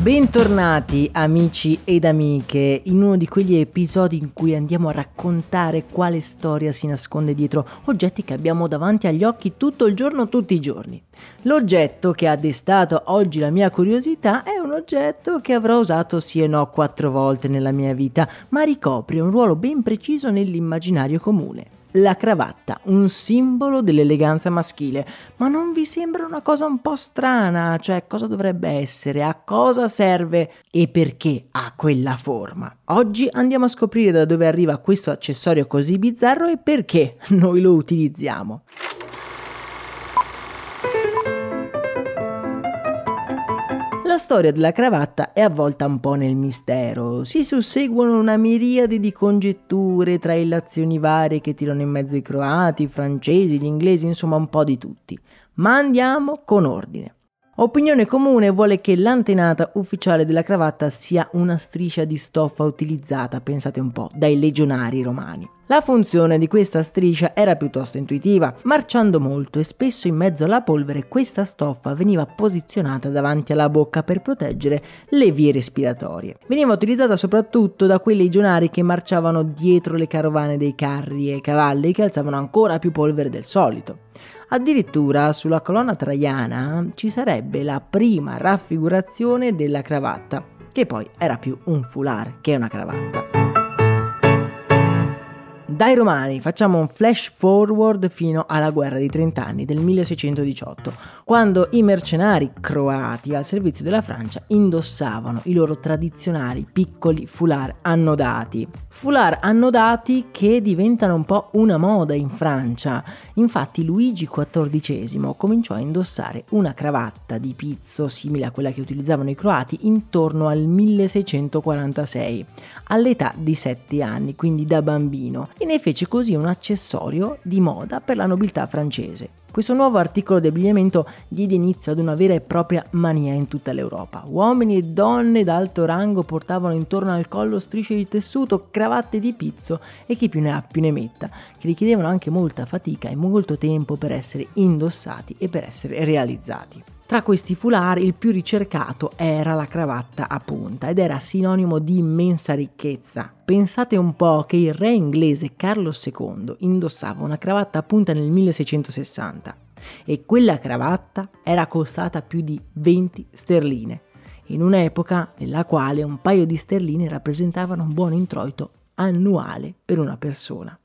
Bentornati amici ed amiche in uno di quegli episodi in cui andiamo a raccontare quale storia si nasconde dietro oggetti che abbiamo davanti agli occhi tutto il giorno, tutti i giorni. L'oggetto che ha destato oggi la mia curiosità è un oggetto che avrò usato sì e no quattro volte nella mia vita, ma ricopre un ruolo ben preciso nell'immaginario comune la cravatta, un simbolo dell'eleganza maschile. Ma non vi sembra una cosa un po' strana? Cioè, cosa dovrebbe essere? A cosa serve? E perché ha quella forma? Oggi andiamo a scoprire da dove arriva questo accessorio così bizzarro e perché noi lo utilizziamo. Storia della cravatta è avvolta un po' nel mistero. Si susseguono una miriade di congetture tra illazioni varie che tirano in mezzo i croati, i francesi, gli inglesi, insomma un po' di tutti. Ma andiamo con ordine. Opinione comune vuole che l'antenata ufficiale della cravatta sia una striscia di stoffa utilizzata, pensate un po', dai legionari romani. La funzione di questa striscia era piuttosto intuitiva. Marciando molto e spesso in mezzo alla polvere, questa stoffa veniva posizionata davanti alla bocca per proteggere le vie respiratorie. Veniva utilizzata soprattutto da quei legionari che marciavano dietro le carovane dei carri e cavalli che alzavano ancora più polvere del solito. Addirittura sulla colonna traiana ci sarebbe la prima raffigurazione della cravatta, che poi era più un foulard che una cravatta. Dai Romani facciamo un flash forward fino alla guerra dei trent'anni del 1618, quando i mercenari croati al servizio della Francia indossavano i loro tradizionali piccoli foulard annodati. Foulard annodati che diventano un po' una moda in Francia. Infatti Luigi XIV cominciò a indossare una cravatta di pizzo simile a quella che utilizzavano i croati intorno al 1646, all'età di 7 anni, quindi da bambino, e ne fece così un accessorio di moda per la nobiltà francese. Questo nuovo articolo di abbigliamento diede inizio ad una vera e propria mania in tutta l'Europa. Uomini e donne d'alto rango portavano intorno al collo strisce di tessuto, cravatte di pizzo e chi più ne ha più ne metta, che richiedevano anche molta fatica e molto tempo per essere indossati e per essere realizzati. Tra questi foulard il più ricercato era la cravatta a punta ed era sinonimo di immensa ricchezza. Pensate un po' che il re inglese Carlo II indossava una cravatta a punta nel 1660 e quella cravatta era costata più di 20 sterline, in un'epoca nella quale un paio di sterline rappresentavano un buon introito annuale per una persona.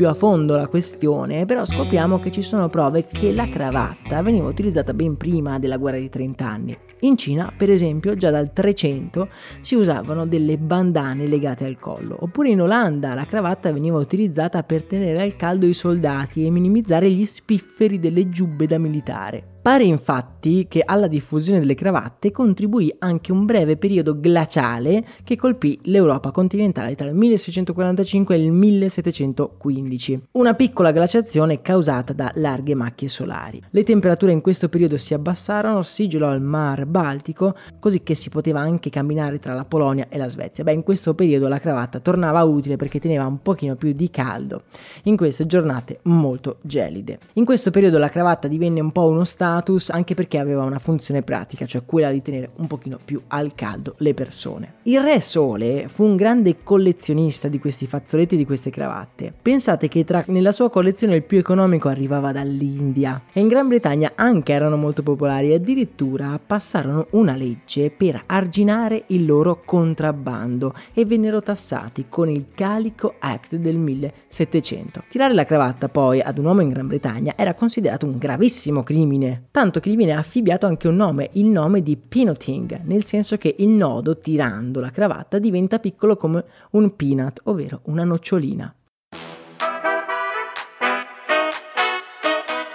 Più a fondo la questione, però scopriamo che ci sono prove che la cravatta veniva utilizzata ben prima della guerra di 30 anni. In Cina, per esempio, già dal 300 si usavano delle bandane legate al collo, oppure in Olanda la cravatta veniva utilizzata per tenere al caldo i soldati e minimizzare gli spifferi delle giubbe da militare. Pare infatti che alla diffusione delle cravatte contribuì anche un breve periodo glaciale che colpì l'Europa continentale tra il 1645 e il 1715, una piccola glaciazione causata da larghe macchie solari. Le temperature in questo periodo si abbassarono, si gelò il mar Baltico, così che si poteva anche camminare tra la Polonia e la Svezia. Beh, in questo periodo la cravatta tornava utile perché teneva un pochino più di caldo in queste giornate molto gelide. In questo periodo la cravatta divenne un po' uno stato status anche perché aveva una funzione pratica, cioè quella di tenere un pochino più al caldo le persone. Il re Sole fu un grande collezionista di questi fazzoletti e di queste cravatte. Pensate che tra, nella sua collezione il più economico arrivava dall'India e in Gran Bretagna anche erano molto popolari e addirittura passarono una legge per arginare il loro contrabbando e vennero tassati con il Calico Act del 1700. Tirare la cravatta poi ad un uomo in Gran Bretagna era considerato un gravissimo crimine tanto che gli viene affibbiato anche un nome, il nome di pinoting, nel senso che il nodo tirando la cravatta diventa piccolo come un peanut, ovvero una nocciolina.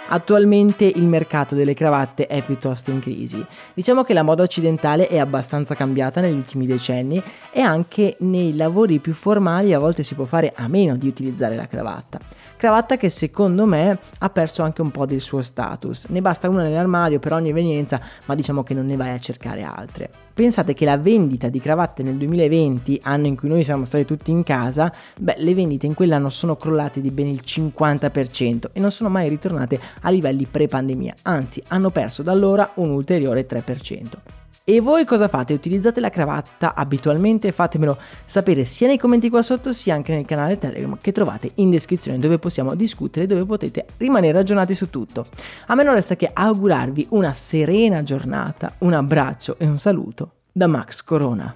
Attualmente il mercato delle cravatte è piuttosto in crisi. Diciamo che la moda occidentale è abbastanza cambiata negli ultimi decenni e anche nei lavori più formali a volte si può fare a meno di utilizzare la cravatta. Cravatta che secondo me ha perso anche un po' del suo status. Ne basta una nell'armadio per ogni evenienza, ma diciamo che non ne vai a cercare altre. Pensate che la vendita di cravatte nel 2020, anno in cui noi siamo stati tutti in casa, beh, le vendite in quell'anno sono crollate di ben il 50% e non sono mai ritornate a livelli pre-pandemia, anzi hanno perso da allora un ulteriore 3%. E voi cosa fate? Utilizzate la cravatta abitualmente? Fatemelo sapere sia nei commenti qua sotto sia anche nel canale Telegram che trovate in descrizione dove possiamo discutere, dove potete rimanere aggiornati su tutto. A me non resta che augurarvi una serena giornata, un abbraccio e un saluto da Max Corona.